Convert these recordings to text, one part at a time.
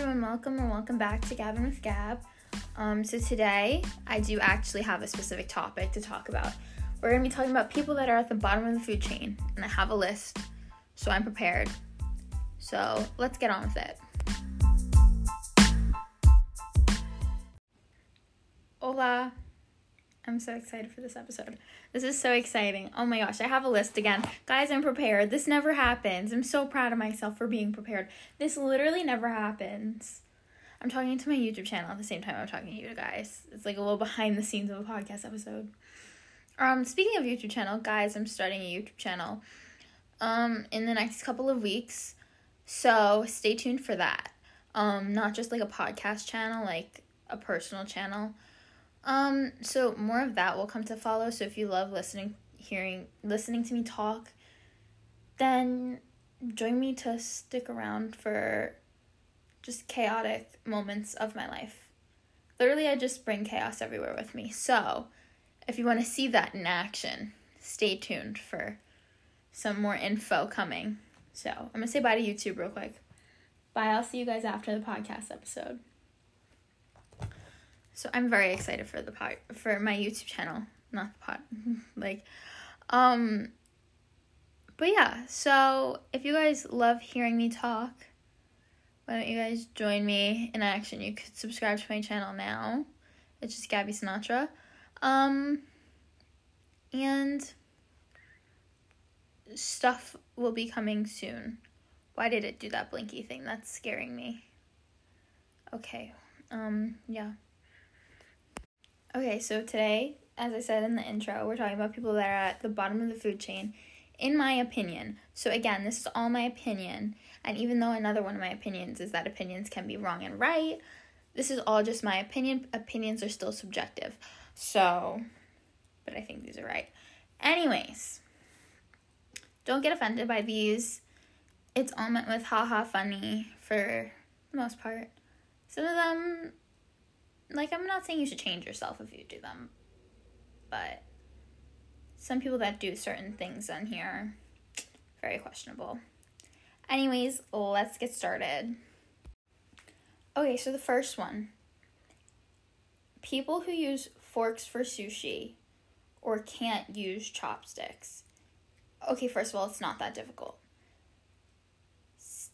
everyone, welcome and welcome back to Gavin with Gab. Um, so today I do actually have a specific topic to talk about. We're gonna be talking about people that are at the bottom of the food chain, and I have a list, so I'm prepared. So let's get on with it. Hola. I'm so excited for this episode. This is so exciting. Oh my gosh, I have a list again. Guys, I'm prepared. This never happens. I'm so proud of myself for being prepared. This literally never happens. I'm talking to my YouTube channel at the same time I'm talking to you guys. It's like a little behind the scenes of a podcast episode. Um, speaking of YouTube channel, guys, I'm starting a YouTube channel um in the next couple of weeks. So stay tuned for that. Um, not just like a podcast channel, like a personal channel. Um, so more of that will come to follow. So if you love listening, hearing, listening to me talk, then join me to stick around for just chaotic moments of my life. Literally, I just bring chaos everywhere with me. So if you want to see that in action, stay tuned for some more info coming. So I'm gonna say bye to YouTube real quick. Bye. I'll see you guys after the podcast episode. So I'm very excited for the pod for my YouTube channel, not the pod. like um but yeah, so if you guys love hearing me talk, why don't you guys join me in action? You could subscribe to my channel now. It's just Gabby Sinatra. Um and stuff will be coming soon. Why did it do that blinky thing? That's scaring me. Okay. Um yeah. Okay, so today, as I said in the intro, we're talking about people that are at the bottom of the food chain, in my opinion. So, again, this is all my opinion. And even though another one of my opinions is that opinions can be wrong and right, this is all just my opinion. Opinions are still subjective. So, but I think these are right. Anyways, don't get offended by these. It's all meant with haha funny for the most part. Some of them like I'm not saying you should change yourself if you do them, but some people that do certain things on here very questionable. Anyways, let's get started. Okay, so the first one. People who use forks for sushi or can't use chopsticks. Okay, first of all, it's not that difficult.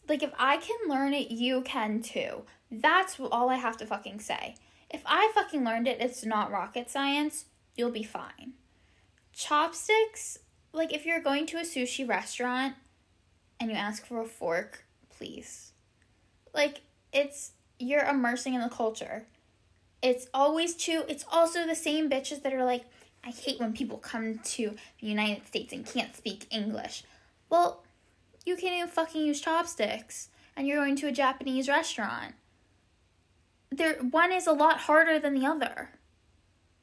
Like if I can learn it, you can too. That's all I have to fucking say. If I fucking learned it, it's not rocket science. You'll be fine. Chopsticks, like if you're going to a sushi restaurant and you ask for a fork, please. Like it's you're immersing in the culture. It's always too it's also the same bitches that are like I hate when people come to the United States and can't speak English. Well, you can't even fucking use chopsticks and you're going to a Japanese restaurant there one is a lot harder than the other.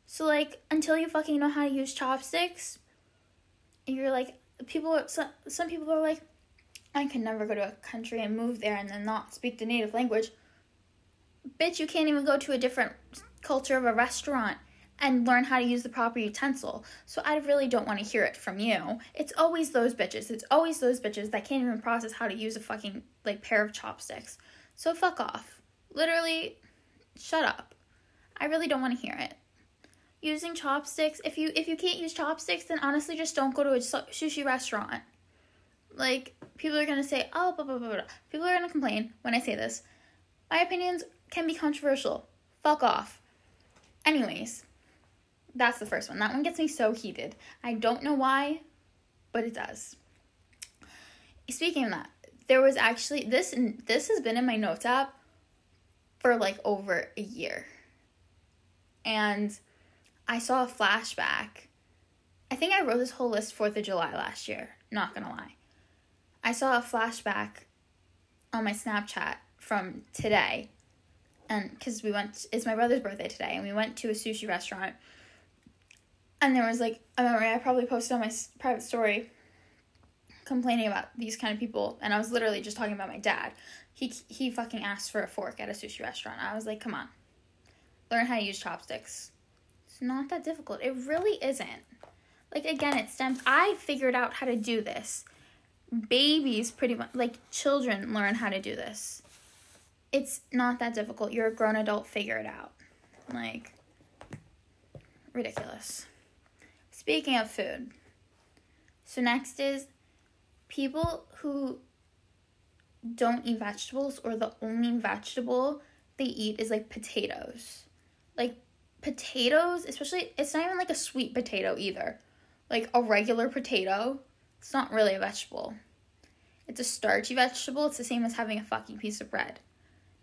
So like until you fucking know how to use chopsticks, you're like people some some people are like I can never go to a country and move there and then not speak the native language. Bitch, you can't even go to a different culture of a restaurant and learn how to use the proper utensil. So I really don't want to hear it from you. It's always those bitches. It's always those bitches that can't even process how to use a fucking like pair of chopsticks. So fuck off. Literally shut up. I really don't want to hear it. Using chopsticks, if you if you can't use chopsticks, then honestly just don't go to a sushi restaurant. Like people are gonna say, oh, blah blah blah blah. People are gonna complain when I say this. My opinions can be controversial. Fuck off. Anyways, that's the first one. That one gets me so heated. I don't know why, but it does. Speaking of that, there was actually this this has been in my notes app for like over a year. And I saw a flashback. I think I wrote this whole list 4th of July last year, not gonna lie. I saw a flashback on my Snapchat from today. And because we went, it's my brother's birthday today, and we went to a sushi restaurant. And there was like, I remember I probably posted on my private story complaining about these kind of people. And I was literally just talking about my dad he he fucking asked for a fork at a sushi restaurant. I was like, come on, learn how to use chopsticks. It's not that difficult. It really isn't. Like again, it stems. I figured out how to do this. Babies, pretty much like children, learn how to do this. it's not that difficult. You're a grown adult, figure it out. Like, ridiculous. Speaking of food, so next is people who don't eat vegetables or the only vegetable they eat is like potatoes. Like potatoes, especially it's not even like a sweet potato either. Like a regular potato, it's not really a vegetable. It's a starchy vegetable. It's the same as having a fucking piece of bread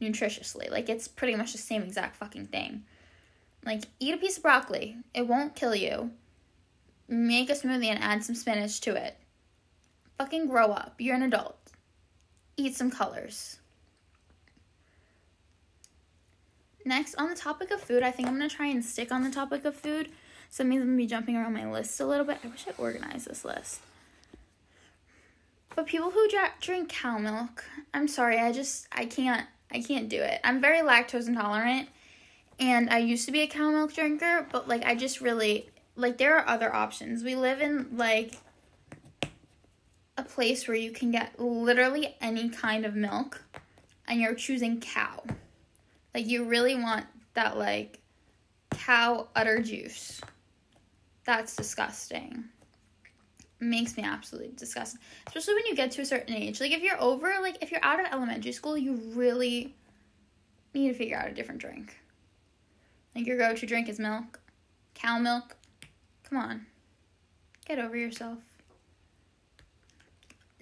nutritiously. Like it's pretty much the same exact fucking thing. Like eat a piece of broccoli. It won't kill you. Make a smoothie and add some spinach to it. Fucking grow up. You're an adult. Eat some colors. Next, on the topic of food, I think I'm gonna try and stick on the topic of food. So it means I'm gonna be jumping around my list a little bit. I wish I organized this list. But people who drink cow milk, I'm sorry, I just I can't I can't do it. I'm very lactose intolerant, and I used to be a cow milk drinker, but like I just really like there are other options. We live in like place where you can get literally any kind of milk and you're choosing cow. Like you really want that like cow udder juice. That's disgusting. Makes me absolutely disgusted. Especially when you get to a certain age. Like if you're over like if you're out of elementary school, you really need to figure out a different drink. Like your go-to drink is milk, cow milk. Come on. Get over yourself.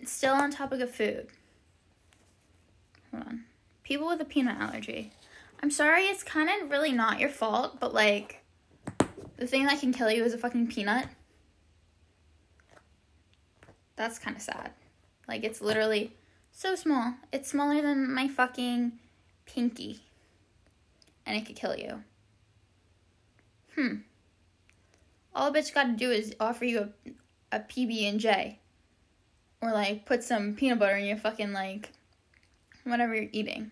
Still on topic of food. Hold on. People with a peanut allergy. I'm sorry, it's kind of really not your fault, but like, the thing that can kill you is a fucking peanut. That's kind of sad. Like, it's literally so small. It's smaller than my fucking pinky. And it could kill you. Hmm. All a bitch got to do is offer you a, a PB and J, or like put some peanut butter in your fucking like whatever you're eating.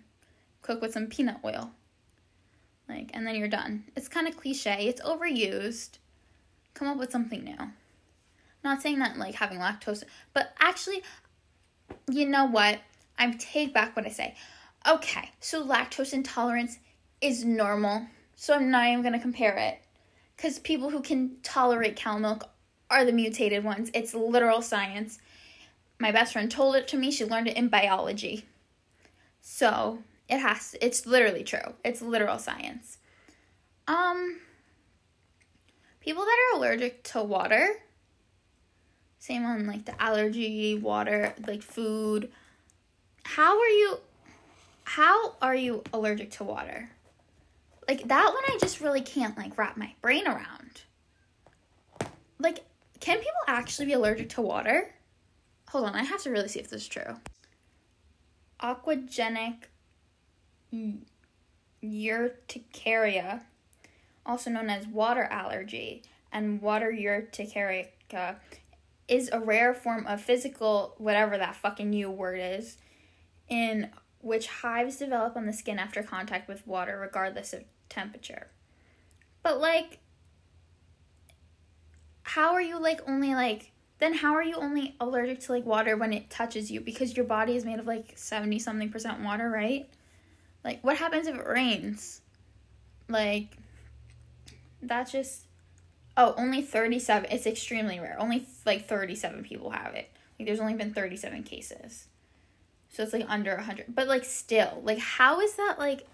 Cook with some peanut oil. Like, and then you're done. It's kind of cliche. It's overused. Come up with something new. Not saying that like having lactose, but actually, you know what? I take back what I say. Okay, so lactose intolerance is normal. So I'm not even gonna compare it. Because people who can tolerate cow milk are the mutated ones. It's literal science. My best friend told it to me. She learned it in biology. So it has it's literally true. It's literal science. Um people that are allergic to water same on like the allergy, water, like food. How are you how are you allergic to water? Like that one I just really can't like wrap my brain around. Like can people actually be allergic to water? Hold on, I have to really see if this is true. Aquagenic urticaria, also known as water allergy, and water urticaria is a rare form of physical, whatever that fucking new word is, in which hives develop on the skin after contact with water, regardless of temperature. But, like, how are you, like, only, like, then how are you only allergic to, like, water when it touches you? Because your body is made of, like, 70 something percent water, right? Like, what happens if it rains? Like, that's just. Oh, only 37. It's extremely rare. Only like 37 people have it. Like, there's only been 37 cases. So it's like under 100. But, like, still, like, how is that, like,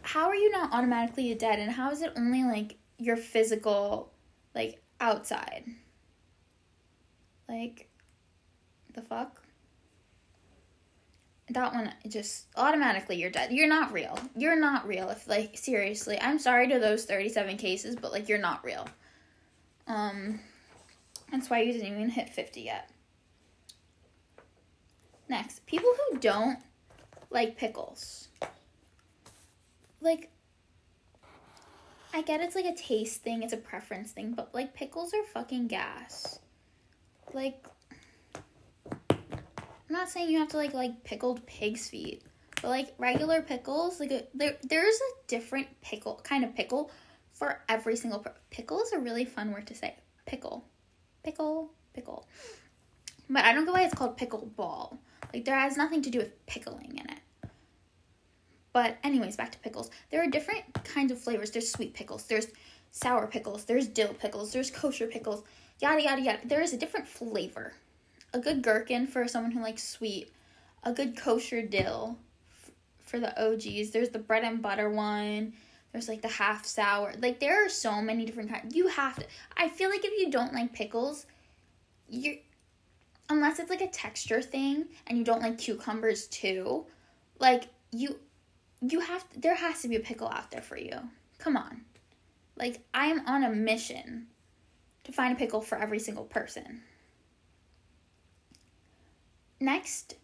how are you not automatically dead? And how is it only, like, your physical, like, outside? Like, the fuck? that one just automatically you're dead. You're not real. You're not real. If like seriously, I'm sorry to those 37 cases, but like you're not real. Um that's why you didn't even hit 50 yet. Next, people who don't like pickles. Like I get it's like a taste thing, it's a preference thing, but like pickles are fucking gas. Like I'm not saying you have to like like pickled pig's feet, but like regular pickles, like a, there there's a different pickle kind of pickle for every single pickle is a really fun word to say. Pickle, pickle, pickle. But I don't know why it's called pickle ball. Like there has nothing to do with pickling in it. But anyways, back to pickles. There are different kinds of flavors. There's sweet pickles. There's sour pickles. There's dill pickles. There's kosher pickles. Yada yada yada. There is a different flavor. A good gherkin for someone who likes sweet. A good kosher dill f- for the OGs. There's the bread and butter one. There's like the half sour. Like there are so many different kinds. You have to. I feel like if you don't like pickles, you're unless it's like a texture thing and you don't like cucumbers too, like you you have there has to be a pickle out there for you. Come on. Like I am on a mission to find a pickle for every single person. Next,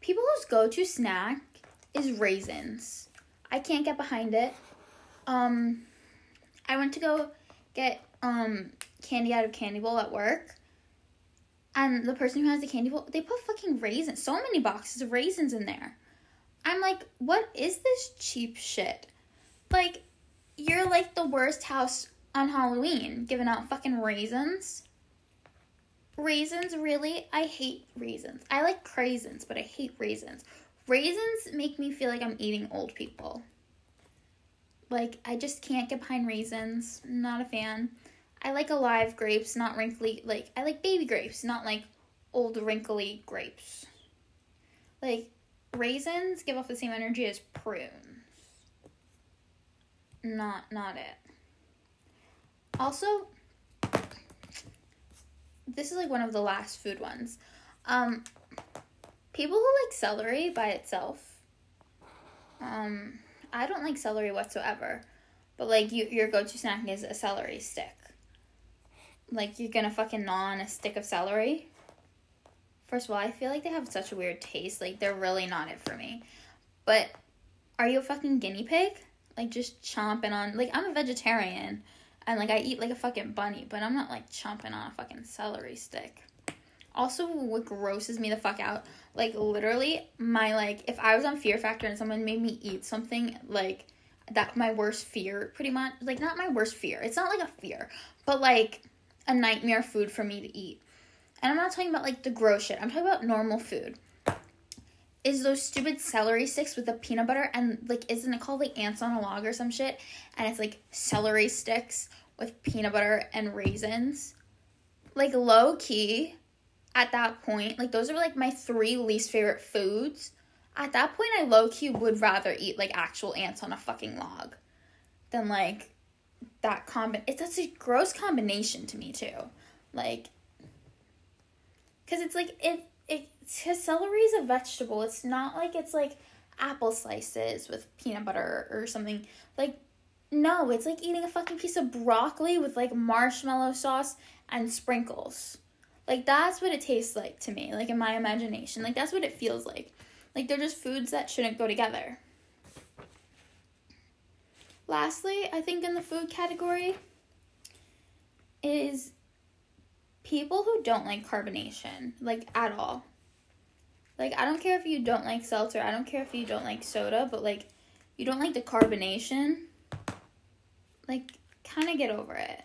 people whose go-to snack is raisins. I can't get behind it. Um I went to go get um candy out of candy bowl at work. And the person who has the candy bowl, they put fucking raisins, so many boxes of raisins in there. I'm like, what is this cheap shit? Like, you're like the worst house on Halloween, giving out fucking raisins. Raisins, really? I hate raisins. I like craisins, but I hate raisins. Raisins make me feel like I'm eating old people. Like, I just can't get behind raisins. Not a fan. I like alive grapes, not wrinkly. Like, I like baby grapes, not like old wrinkly grapes. Like, raisins give off the same energy as prunes. Not not it. Also, this is like one of the last food ones. Um people who like celery by itself. Um I don't like celery whatsoever. But like you your go-to snack is a celery stick. Like you're to fucking gnaw on a stick of celery First of all, I feel like they have such a weird taste. Like they're really not it for me. But are you a fucking guinea pig? Like just chomping on like I'm a vegetarian and like I eat like a fucking bunny, but I'm not like chomping on a fucking celery stick. Also, what grosses me the fuck out, like literally, my like if I was on Fear Factor and someone made me eat something like that, my worst fear, pretty much, like not my worst fear. It's not like a fear, but like a nightmare food for me to eat and I'm not talking about like the gross shit. I'm talking about normal food. Is those stupid celery sticks with the peanut butter and like isn't it called like ants on a log or some shit? And it's like celery sticks with peanut butter and raisins. Like low key at that point, like those are like my three least favorite foods. At that point I low key would rather eat like actual ants on a fucking log than like that combi it's that's a gross combination to me too. Like because it's like it it cause celery is a vegetable. It's not like it's like apple slices with peanut butter or something. Like no, it's like eating a fucking piece of broccoli with like marshmallow sauce and sprinkles. Like that's what it tastes like to me, like in my imagination. Like that's what it feels like. Like they're just foods that shouldn't go together. Lastly, I think in the food category is people who don't like carbonation, like at all. Like I don't care if you don't like seltzer, I don't care if you don't like soda, but like you don't like the carbonation, like kind of get over it.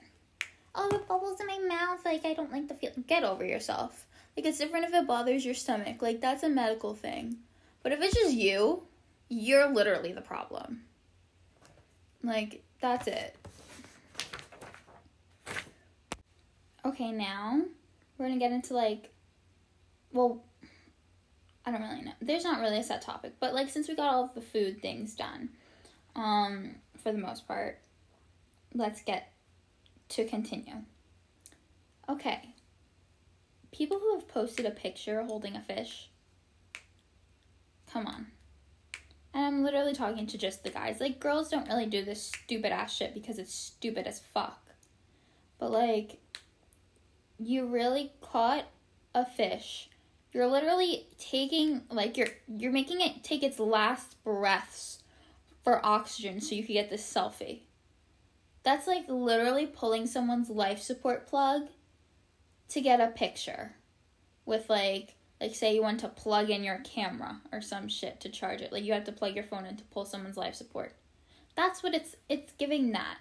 Oh, the bubbles in my mouth, like I don't like the feel. Get over yourself. Like it's different if it bothers your stomach. Like that's a medical thing. But if it's just you, you're literally the problem. Like that's it. Okay, now we're gonna get into like, well, I don't really know. There's not really a set topic, but like since we got all of the food things done, um, for the most part, let's get to continue. Okay. People who have posted a picture holding a fish. Come on. And I'm literally talking to just the guys. Like, girls don't really do this stupid ass shit because it's stupid as fuck. But, like, you really caught a fish. You're literally taking like you're you're making it take its last breaths for oxygen so you could get this selfie. That's like literally pulling someone's life support plug to get a picture with like like say you want to plug in your camera or some shit to charge it. Like you have to plug your phone in to pull someone's life support. That's what it's it's giving that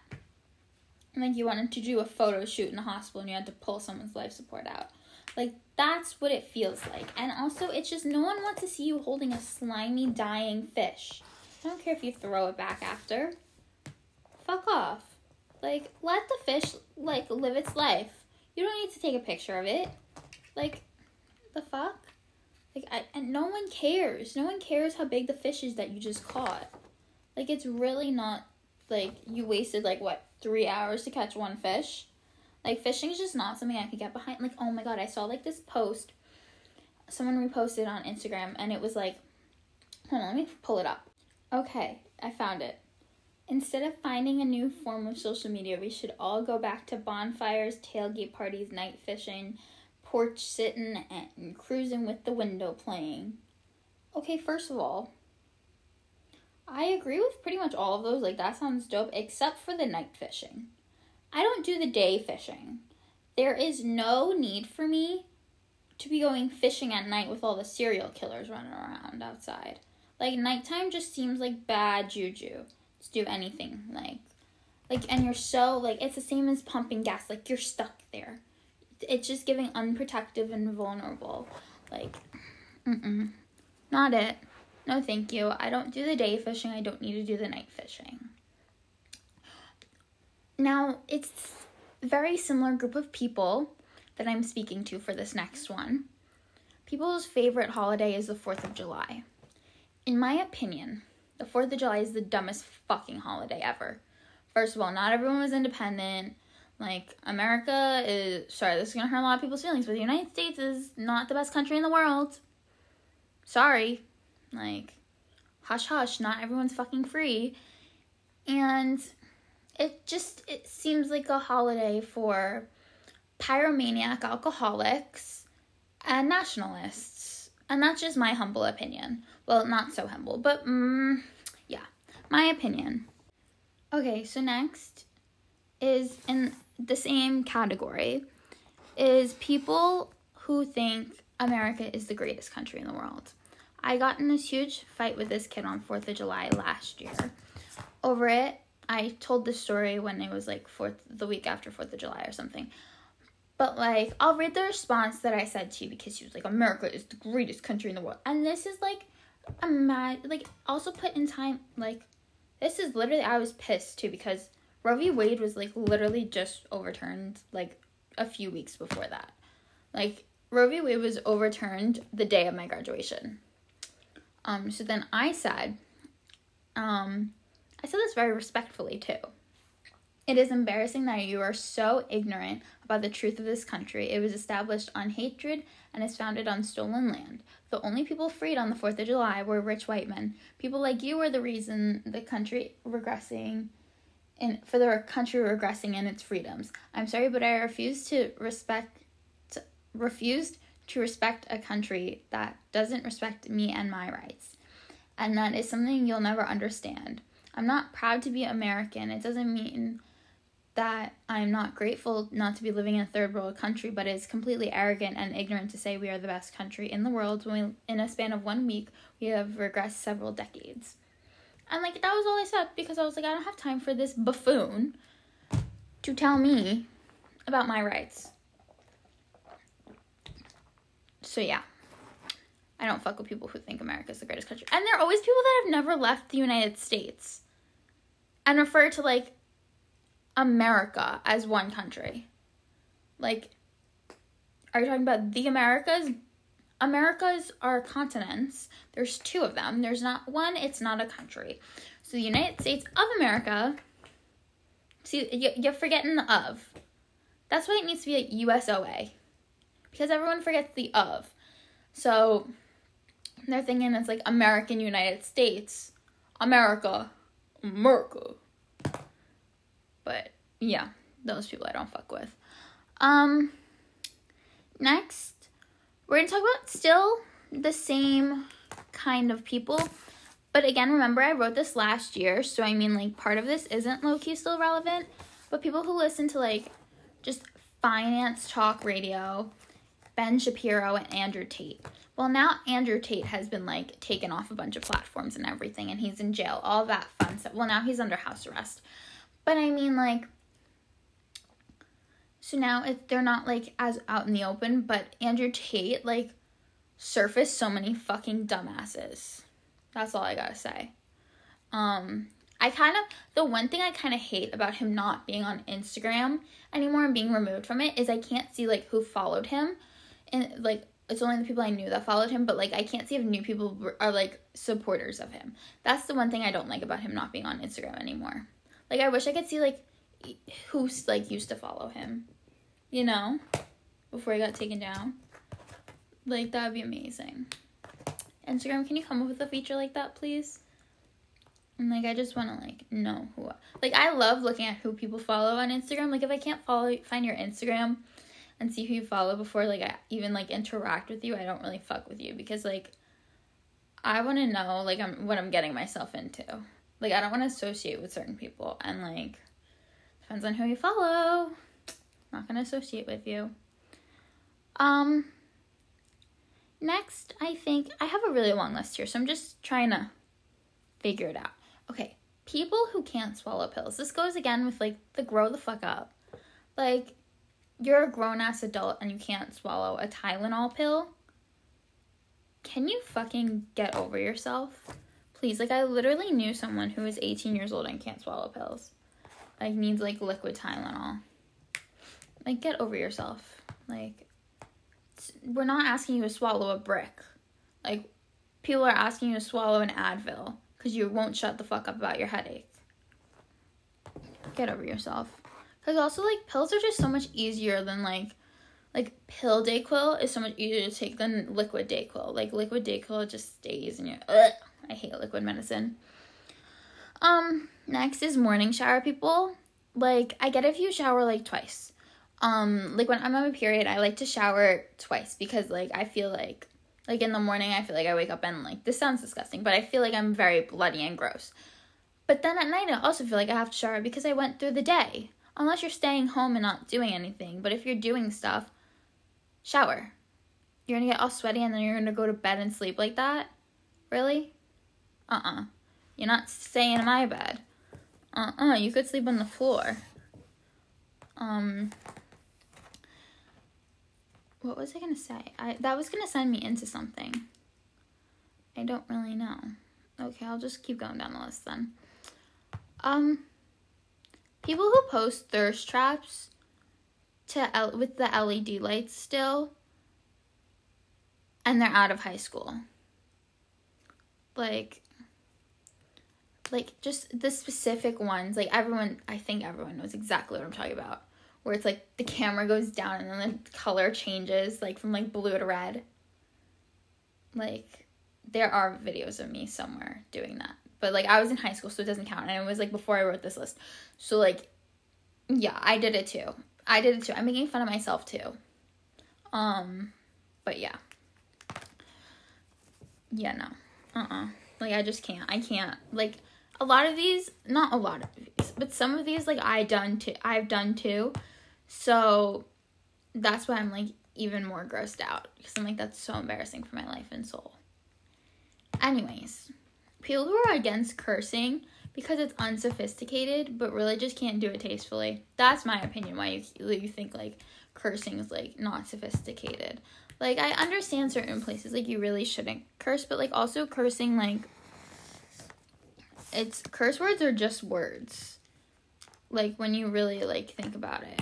like you wanted to do a photo shoot in a hospital and you had to pull someone's life support out. Like that's what it feels like. And also it's just no one wants to see you holding a slimy dying fish. I don't care if you throw it back after. Fuck off. Like, let the fish, like, live its life. You don't need to take a picture of it. Like, the fuck? Like, I, and no one cares. No one cares how big the fish is that you just caught. Like, it's really not, like, you wasted, like, what, three hours to catch one fish? Like, fishing is just not something I could get behind. Like, oh my god, I saw, like, this post. Someone reposted on Instagram, and it was like, hold on, let me pull it up. Okay, I found it. Instead of finding a new form of social media, we should all go back to bonfires, tailgate parties, night fishing, porch sitting, and cruising with the window playing. Okay, first of all, I agree with pretty much all of those. Like, that sounds dope, except for the night fishing. I don't do the day fishing. There is no need for me to be going fishing at night with all the serial killers running around outside. Like, nighttime just seems like bad juju to do anything. Like, like, and you're so, like, it's the same as pumping gas. Like, you're stuck there. It's just giving unprotected and vulnerable. Like, mm-mm. Not it. No, thank you. I don't do the day fishing. I don't need to do the night fishing. Now, it's a very similar group of people that I'm speaking to for this next one. People's favorite holiday is the 4th of July. In my opinion, the 4th of July is the dumbest fucking holiday ever. First of all, not everyone was independent. Like, America is, sorry, this is gonna hurt a lot of people's feelings, but the United States is not the best country in the world. Sorry. Like, hush hush, not everyone's fucking free. And it just, it seems like a holiday for pyromaniac alcoholics and nationalists. And that's just my humble opinion. Well, not so humble, but mm, yeah, my opinion. Okay, so next is in the same category is people who think America is the greatest country in the world. I got in this huge fight with this kid on 4th of July last year over it. I told this story when it was like fourth the week after 4th of July or something. But like I'll read the response that I said to you because she was like America is the greatest country in the world. And this is like a mad like also put in time like this is literally I was pissed too because Roe v. Wade was like literally just overturned like a few weeks before that. Like Roe v. Wade was overturned the day of my graduation. Um, so then I said, um, I said this very respectfully too. It is embarrassing that you are so ignorant about the truth of this country. It was established on hatred and is founded on stolen land. The only people freed on the 4th of July were rich white men. People like you are the reason the country regressing in for the country regressing in its freedoms. I'm sorry, but I refuse to respect refused to respect a country that doesn't respect me and my rights. And that is something you'll never understand. I'm not proud to be American. It doesn't mean that I'm not grateful not to be living in a third world country, but it's completely arrogant and ignorant to say we are the best country in the world when we, in a span of one week, we have regressed several decades. And like that was all I said because I was like, I don't have time for this buffoon to tell me about my rights. So yeah. I don't fuck with people who think America's the greatest country. And there are always people that have never left the United States and refer to like America as one country. Like, are you talking about the Americas? Americas are continents. There's two of them. There's not one, it's not a country. So the United States of America, see, you're forgetting the of. That's why it needs to be like USOA. Because everyone forgets the of. So they're thinking it's like American United States, America, America. But yeah, those people I don't fuck with. Um next, we're to talk about still the same kind of people. But again, remember I wrote this last year, so I mean like part of this isn't low key still relevant, but people who listen to like just finance talk radio, Ben Shapiro and Andrew Tate. Well, now Andrew Tate has been like taken off a bunch of platforms and everything, and he's in jail. All that fun stuff. Well, now he's under house arrest. But I mean, like, so now if they're not like as out in the open, but Andrew Tate like surfaced so many fucking dumbasses. That's all I gotta say. Um, I kind of the one thing I kind of hate about him not being on Instagram anymore and being removed from it is I can't see like who followed him, and like it's only the people I knew that followed him, but like I can't see if new people are like supporters of him. That's the one thing I don't like about him not being on Instagram anymore. Like I wish I could see like who's like used to follow him, you know, before he got taken down. Like that would be amazing. Instagram, can you come up with a feature like that, please? And like I just want to like know who like I love looking at who people follow on Instagram. Like if I can't follow find your Instagram and see who you follow before like I even like interact with you, I don't really fuck with you because like I want to know like I'm what I'm getting myself into. Like I don't want to associate with certain people and like depends on who you follow. Not going to associate with you. Um next, I think I have a really long list here, so I'm just trying to figure it out. Okay, people who can't swallow pills. This goes again with like the grow the fuck up. Like, you're a grown ass adult and you can't swallow a Tylenol pill. Can you fucking get over yourself? Please, like, I literally knew someone who was 18 years old and can't swallow pills. Like, needs like liquid Tylenol. Like, get over yourself. Like, we're not asking you to swallow a brick. Like, people are asking you to swallow an Advil because you won't shut the fuck up about your headache. Get over yourself. Because also, like, pills are just so much easier than, like, like, pill Dayquil is so much easier to take than liquid Dayquil. Like, liquid Dayquil just stays in your. Ugh, I hate liquid medicine. Um, next is morning shower people. Like, I get if you shower, like, twice. Um, like, when I'm on my period, I like to shower twice because, like, I feel like like in the morning, I feel like I wake up and like this sounds disgusting, but I feel like I'm very bloody and gross. But then at night, I also feel like I have to shower because I went through the day. Unless you're staying home and not doing anything, but if you're doing stuff, shower. You're gonna get all sweaty and then you're gonna go to bed and sleep like that? Really? Uh uh-uh. uh. you are not staying in my bed. Uh uh-uh. uh. You could sleep on the floor. Um, what was I gonna say? I that was gonna send me into something. I don't really know. Okay, I'll just keep going down the list then. Um, people who post thirst traps to L- with the LED lights still, and they're out of high school. Like, like just the specific ones. Like everyone, I think everyone knows exactly what I'm talking about where it's like the camera goes down and then the color changes like from like blue to red. Like there are videos of me somewhere doing that. But like I was in high school so it doesn't count and it was like before I wrote this list. So like yeah, I did it too. I did it too. I'm making fun of myself too. Um but yeah. Yeah, no. Uh-uh. Like I just can't. I can't. Like a lot of these, not a lot of these, but some of these like I done too. I've done too. So that's why I'm like even more grossed out because I'm like, that's so embarrassing for my life and soul. Anyways, people who are against cursing because it's unsophisticated but really just can't do it tastefully. That's my opinion why you, you think like cursing is like not sophisticated. Like I understand certain places like you really shouldn't curse, but like also cursing like it's curse words are just words. Like when you really like think about it.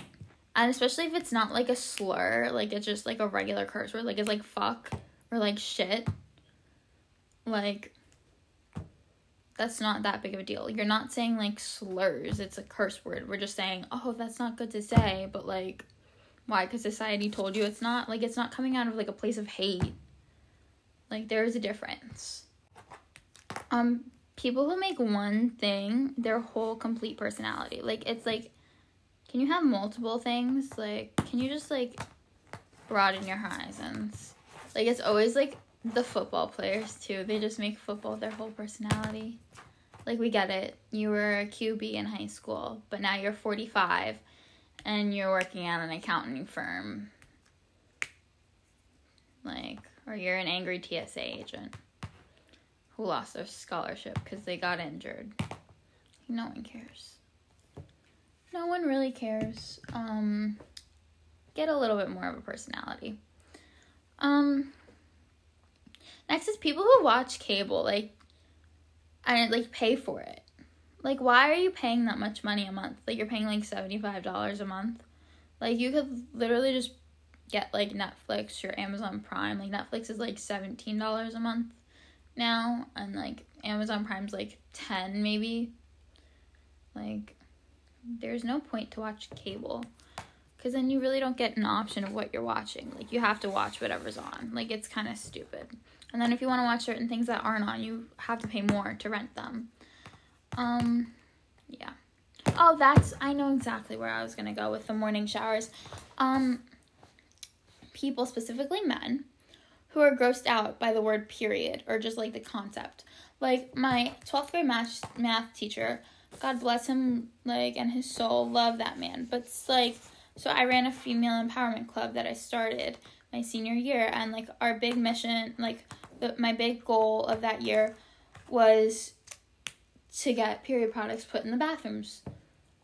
And especially if it's not like a slur, like it's just like a regular curse word, like it's like fuck or like shit. Like that's not that big of a deal. You're not saying like slurs, it's a curse word. We're just saying, "Oh, that's not good to say," but like why? Cuz society told you it's not. Like it's not coming out of like a place of hate. Like there is a difference. Um people who make one thing their whole complete personality. Like it's like can you have multiple things? Like, can you just like broaden your horizons? Like, it's always like the football players too. They just make football their whole personality. Like, we get it. You were a QB in high school, but now you're 45 and you're working at an accounting firm. Like, or you're an angry TSA agent who lost their scholarship because they got injured. No one cares no one really cares. Um, get a little bit more of a personality. Um, next is people who watch cable. Like, and like pay for it. Like why are you paying that much money a month? Like you're paying like $75 a month. Like you could literally just get like Netflix or Amazon Prime. Like Netflix is like $17 a month now and like Amazon Prime's like 10 maybe. Like there's no point to watch cable cuz then you really don't get an option of what you're watching. Like you have to watch whatever's on. Like it's kind of stupid. And then if you want to watch certain things that aren't on, you have to pay more to rent them. Um yeah. Oh, that's I know exactly where I was going to go with the morning showers. Um people specifically men who are grossed out by the word period or just like the concept. Like my 12th grade math math teacher, God bless him like and his soul, love that man. But it's like so I ran a female empowerment club that I started my senior year and like our big mission, like the, my big goal of that year was to get period products put in the bathrooms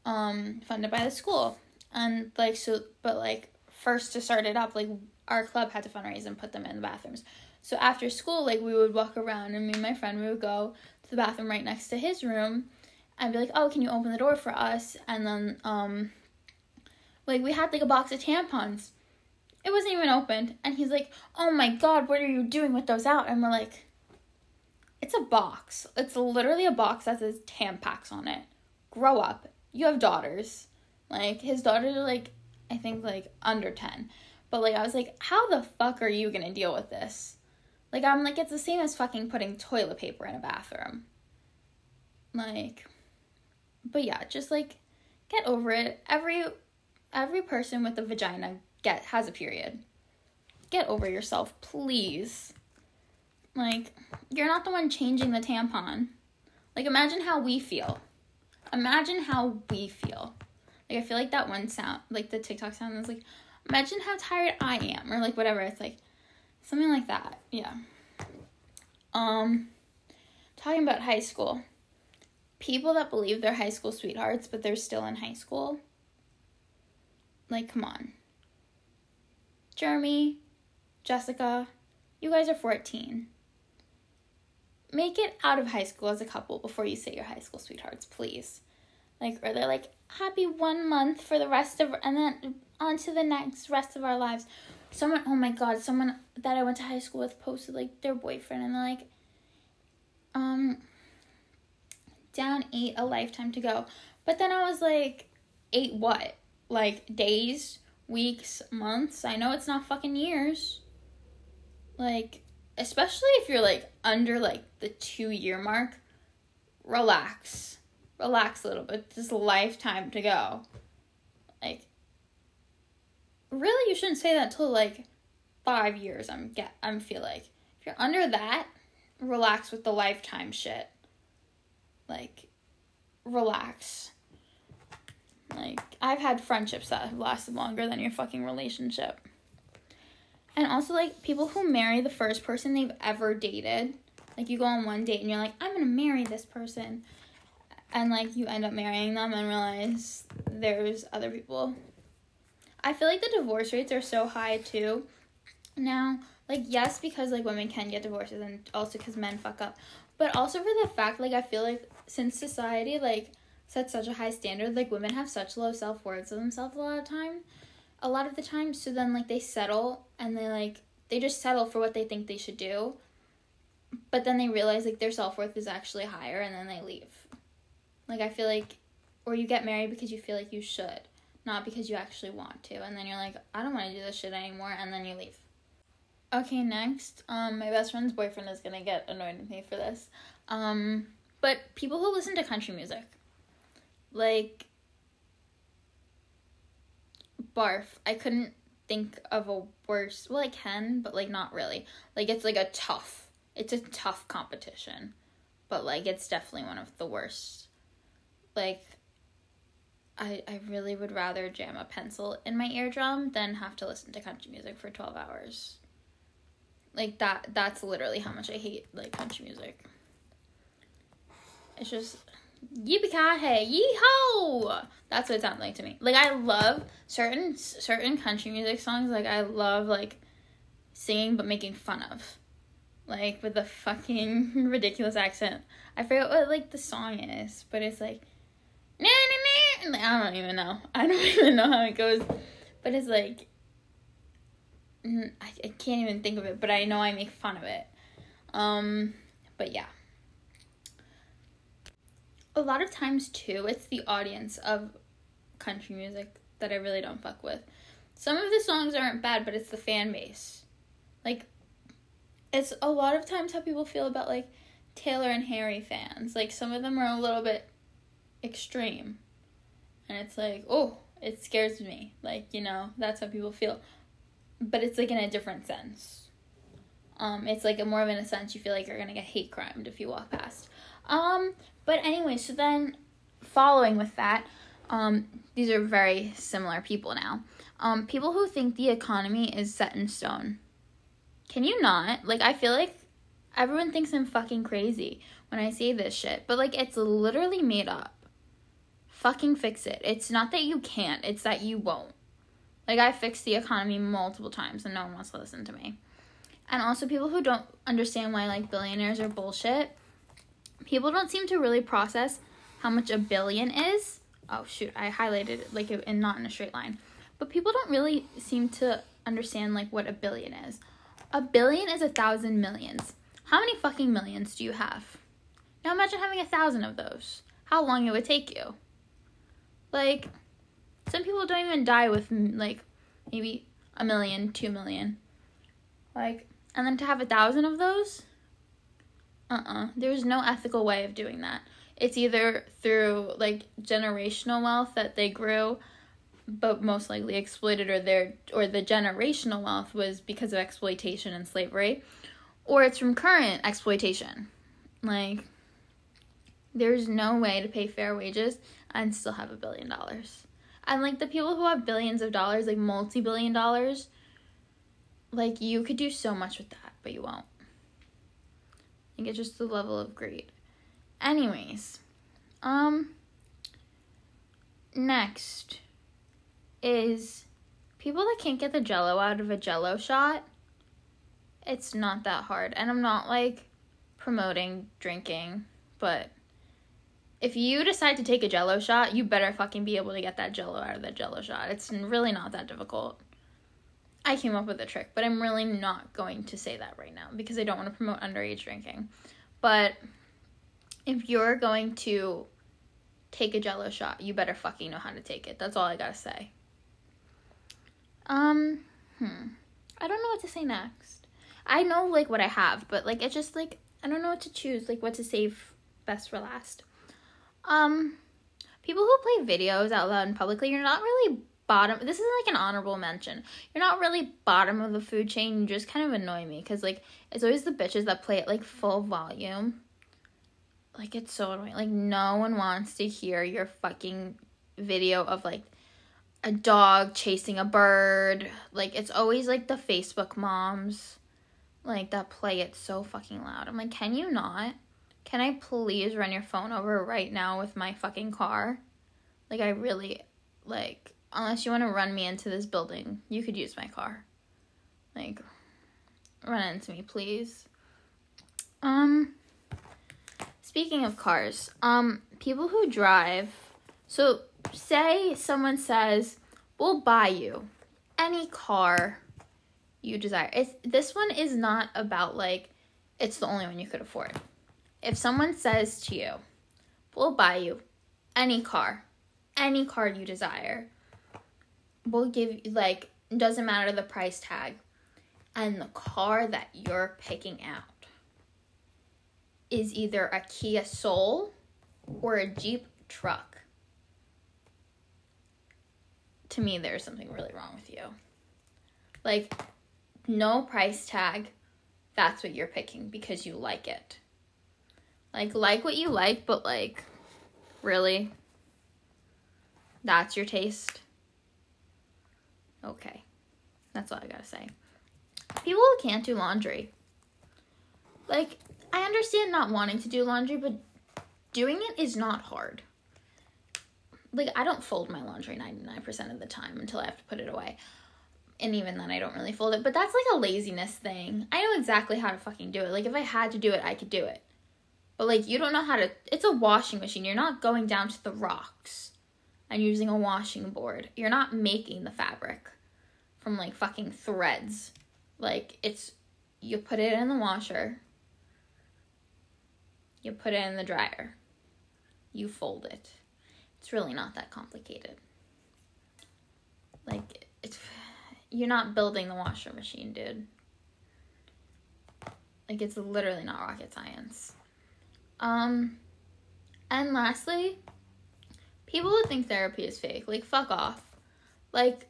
um funded by the school. And like so but like first to start it up like our club had to fundraise and put them in the bathrooms. So after school, like we would walk around and me and my friend we would go to the bathroom right next to his room and be like, "Oh, can you open the door for us?" And then um like we had like a box of tampons. It wasn't even opened and he's like, "Oh my god, what are you doing with those out?" And we're like, "It's a box. It's literally a box that says Tampax on it. Grow up. You have daughters." Like his daughters are like I think like under 10 but like I was like, how the fuck are you gonna deal with this? Like I'm like it's the same as fucking putting toilet paper in a bathroom. Like but yeah, just like get over it. Every every person with a vagina get has a period. Get over yourself, please. Like you're not the one changing the tampon. Like imagine how we feel. Imagine how we feel. Like I feel like that one sound, like the TikTok sound is like imagine how tired I am, or like whatever. It's like something like that. Yeah. Um, talking about high school. People that believe they're high school sweethearts, but they're still in high school. Like, come on. Jeremy, Jessica, you guys are 14. Make it out of high school as a couple before you say you're high school sweethearts, please. Like, or they're like, happy one month for the rest of, and then on to the next rest of our lives. Someone, oh my god, someone that I went to high school with posted like their boyfriend, and they're like, um, down eight, a lifetime to go. But then I was like, eight what? Like days, weeks, months? I know it's not fucking years. Like, especially if you're like under like the two year mark, relax. Relax a little bit. A lifetime to go. Like, really you shouldn't say that until like five years i'm get i'm feel like if you're under that relax with the lifetime shit like relax like i've had friendships that have lasted longer than your fucking relationship. And also like people who marry the first person they've ever dated like you go on one date and you're like i'm gonna marry this person. And like you end up marrying them and realize there's other people. I feel like the divorce rates are so high too. Now, like yes, because like women can get divorces and also because men fuck up, but also for the fact like I feel like since society like sets such a high standard, like women have such low self worth of themselves a lot of time, a lot of the time. So then like they settle and they like they just settle for what they think they should do, but then they realize like their self worth is actually higher and then they leave. Like I feel like, or you get married because you feel like you should not because you actually want to. And then you're like, I don't want to do this shit anymore, and then you leave. Okay, next, um, my best friend's boyfriend is gonna get annoyed with me for this. Um, but people who listen to country music, like, barf. I couldn't think of a worse. Well, I can, but like not really. Like it's like a tough. It's a tough competition, but like it's definitely one of the worst. Like I, I really would rather jam a pencil in my eardrum than have to listen to country music for 12 hours. Like that that's literally how much I hate like country music. It's just yippee ki yeehaw. That's what it sounds like to me. Like I love certain certain country music songs. Like I love like singing but making fun of. like with the fucking ridiculous accent. I forget what like the song is, but it's like, nah, nah, nah. I don't even know. I don't even know how it goes, but it's like, I, I can't even think of it, but I know I make fun of it. Um, but yeah. A lot of times too, it's the audience of country music that I really don't fuck with. Some of the songs aren't bad, but it's the fan base. Like it's a lot of times how people feel about like Taylor and Harry fans. Like some of them are a little bit extreme. And it's like, oh, it scares me. Like, you know, that's how people feel. But it's like in a different sense. Um, it's like a more of in a sense you feel like you're gonna get hate crimed if you walk past. Um, but anyway, so then following with that, um, these are very similar people now. Um, people who think the economy is set in stone. Can you not? Like, I feel like everyone thinks I'm fucking crazy when I say this shit, but like, it's literally made up. Fucking fix it. It's not that you can't, it's that you won't. Like, I fixed the economy multiple times and no one wants to listen to me. And also, people who don't understand why, like, billionaires are bullshit, people don't seem to really process how much a billion is. Oh, shoot, I highlighted it, like, and not in a straight line. But people don't really seem to understand, like, what a billion is. A billion is a thousand millions. How many fucking millions do you have? Now imagine having a thousand of those. How long it would take you. Like, some people don't even die with, like, maybe a million, two million. Like, and then to have a thousand of those? Uh uh-uh. uh. There's no ethical way of doing that. It's either through, like, generational wealth that they grew but most likely exploited or their or the generational wealth was because of exploitation and slavery or it's from current exploitation like there's no way to pay fair wages and still have a billion dollars and like the people who have billions of dollars like multi-billion dollars like you could do so much with that but you won't it's just the level of greed anyways um next is people that can't get the jello out of a jello shot. It's not that hard. And I'm not like promoting drinking, but if you decide to take a jello shot, you better fucking be able to get that jello out of that jello shot. It's really not that difficult. I came up with a trick, but I'm really not going to say that right now because I don't want to promote underage drinking. But if you're going to take a jello shot, you better fucking know how to take it. That's all I gotta say. Um, hmm. I don't know what to say next. I know like what I have, but like it's just like I don't know what to choose, like what to save best for last. Um, people who play videos out loud and publicly, you're not really bottom. This is like an honorable mention. You're not really bottom of the food chain. You just kind of annoy me because like it's always the bitches that play it like full volume. Like it's so annoying. Like no one wants to hear your fucking video of like a dog chasing a bird. Like it's always like the Facebook moms like that play it so fucking loud. I'm like, "Can you not? Can I please run your phone over right now with my fucking car?" Like I really like unless you want to run me into this building, you could use my car. Like run into me, please. Um speaking of cars, um people who drive so say someone says, "We'll buy you any car you desire." It's, this one is not about like it's the only one you could afford. If someone says to you, "We'll buy you any car, any car you desire," we'll give you like doesn't matter the price tag, and the car that you're picking out is either a Kia Soul or a Jeep truck to me there's something really wrong with you. Like no price tag, that's what you're picking because you like it. Like like what you like, but like really that's your taste. Okay. That's all I got to say. People who can't do laundry. Like I understand not wanting to do laundry, but doing it is not hard like I don't fold my laundry 99% of the time until I have to put it away. and even then I don't really fold it, but that's like a laziness thing. I know exactly how to fucking do it. Like if I had to do it, I could do it. But like you don't know how to it's a washing machine. You're not going down to the rocks and using a washing board. You're not making the fabric from like fucking threads. Like it's you put it in the washer. You put it in the dryer. You fold it. It's really not that complicated. Like it's you're not building the washer machine, dude. Like it's literally not rocket science. Um and lastly, people would think therapy is fake. Like fuck off. Like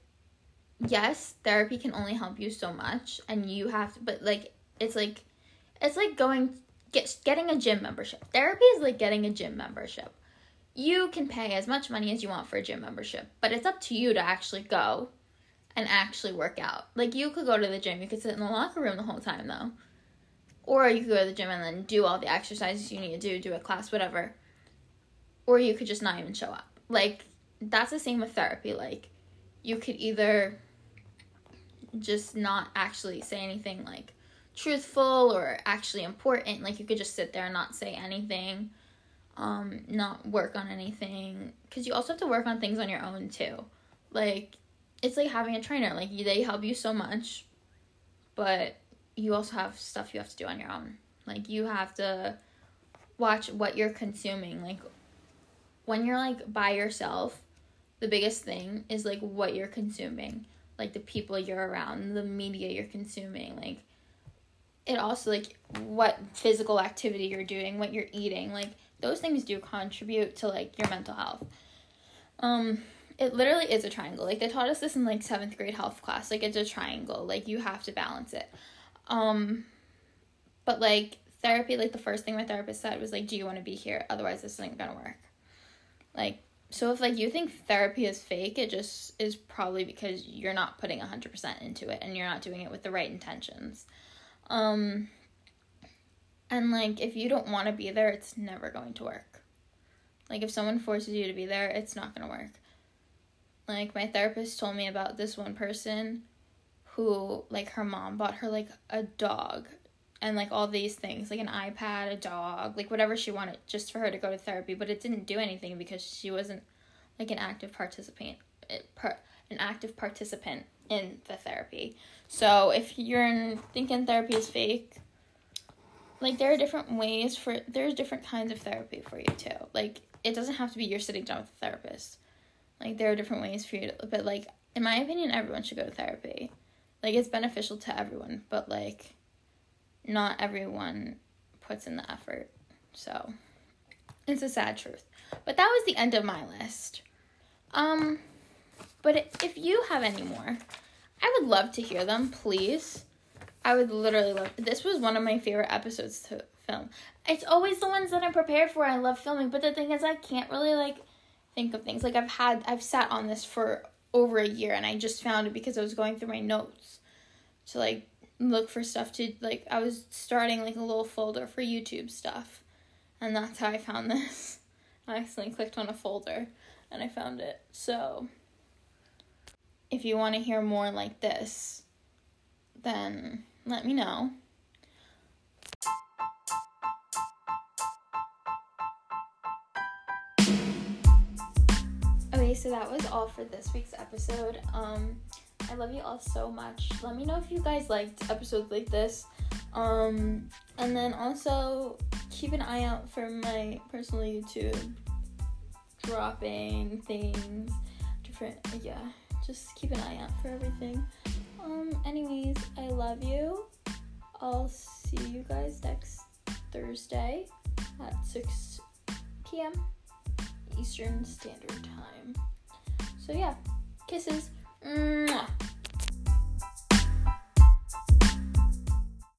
yes, therapy can only help you so much and you have to but like it's like it's like going get getting a gym membership. Therapy is like getting a gym membership. You can pay as much money as you want for a gym membership, but it's up to you to actually go and actually work out. Like you could go to the gym, you could sit in the locker room the whole time though. Or you could go to the gym and then do all the exercises you need to do, do a class, whatever. Or you could just not even show up. Like that's the same with therapy. Like you could either just not actually say anything like truthful or actually important. Like you could just sit there and not say anything, um, not work on anything. Because you also have to work on things on your own too. Like it's like having a trainer. Like they help you so much, but you also have stuff you have to do on your own. Like you have to watch what you're consuming. Like when you're like by yourself, the biggest thing is like what you're consuming. Like the people you're around, the media you're consuming, like it also like what physical activity you're doing, what you're eating, like those things do contribute to like your mental health. Um it literally is a triangle. Like they taught us this in like 7th grade health class. Like it's a triangle. Like you have to balance it. Um but like therapy like the first thing my therapist said was like do you want to be here otherwise this isn't going to work. Like so if like you think therapy is fake, it just is probably because you're not putting 100% into it and you're not doing it with the right intentions. Um, and like, if you don't want to be there, it's never going to work. Like, if someone forces you to be there, it's not going to work. Like, my therapist told me about this one person who, like, her mom bought her, like, a dog and, like, all these things, like an iPad, a dog, like, whatever she wanted just for her to go to therapy, but it didn't do anything because she wasn't, like, an active participant. An active participant in the therapy. So if you're thinking therapy is fake, like there are different ways for there's different kinds of therapy for you too. Like it doesn't have to be you're sitting down with a therapist. Like there are different ways for you to but like in my opinion everyone should go to therapy. Like it's beneficial to everyone, but like not everyone puts in the effort. So it's a sad truth. But that was the end of my list. Um but if you have any more, I would love to hear them, please. I would literally love. This was one of my favorite episodes to film. It's always the ones that I'm prepared for. I love filming, but the thing is, I can't really like think of things. Like I've had, I've sat on this for over a year, and I just found it because I was going through my notes to like look for stuff to like. I was starting like a little folder for YouTube stuff, and that's how I found this. I accidentally clicked on a folder, and I found it. So if you want to hear more like this, then let me know. Okay, so that was all for this week's episode. Um I love you all so much. Let me know if you guys liked episodes like this. Um and then also keep an eye out for my personal YouTube dropping things different yeah just keep an eye out for everything. Um, anyways, I love you. I'll see you guys next Thursday at 6 p.m. Eastern Standard Time. So, yeah, kisses. 嗯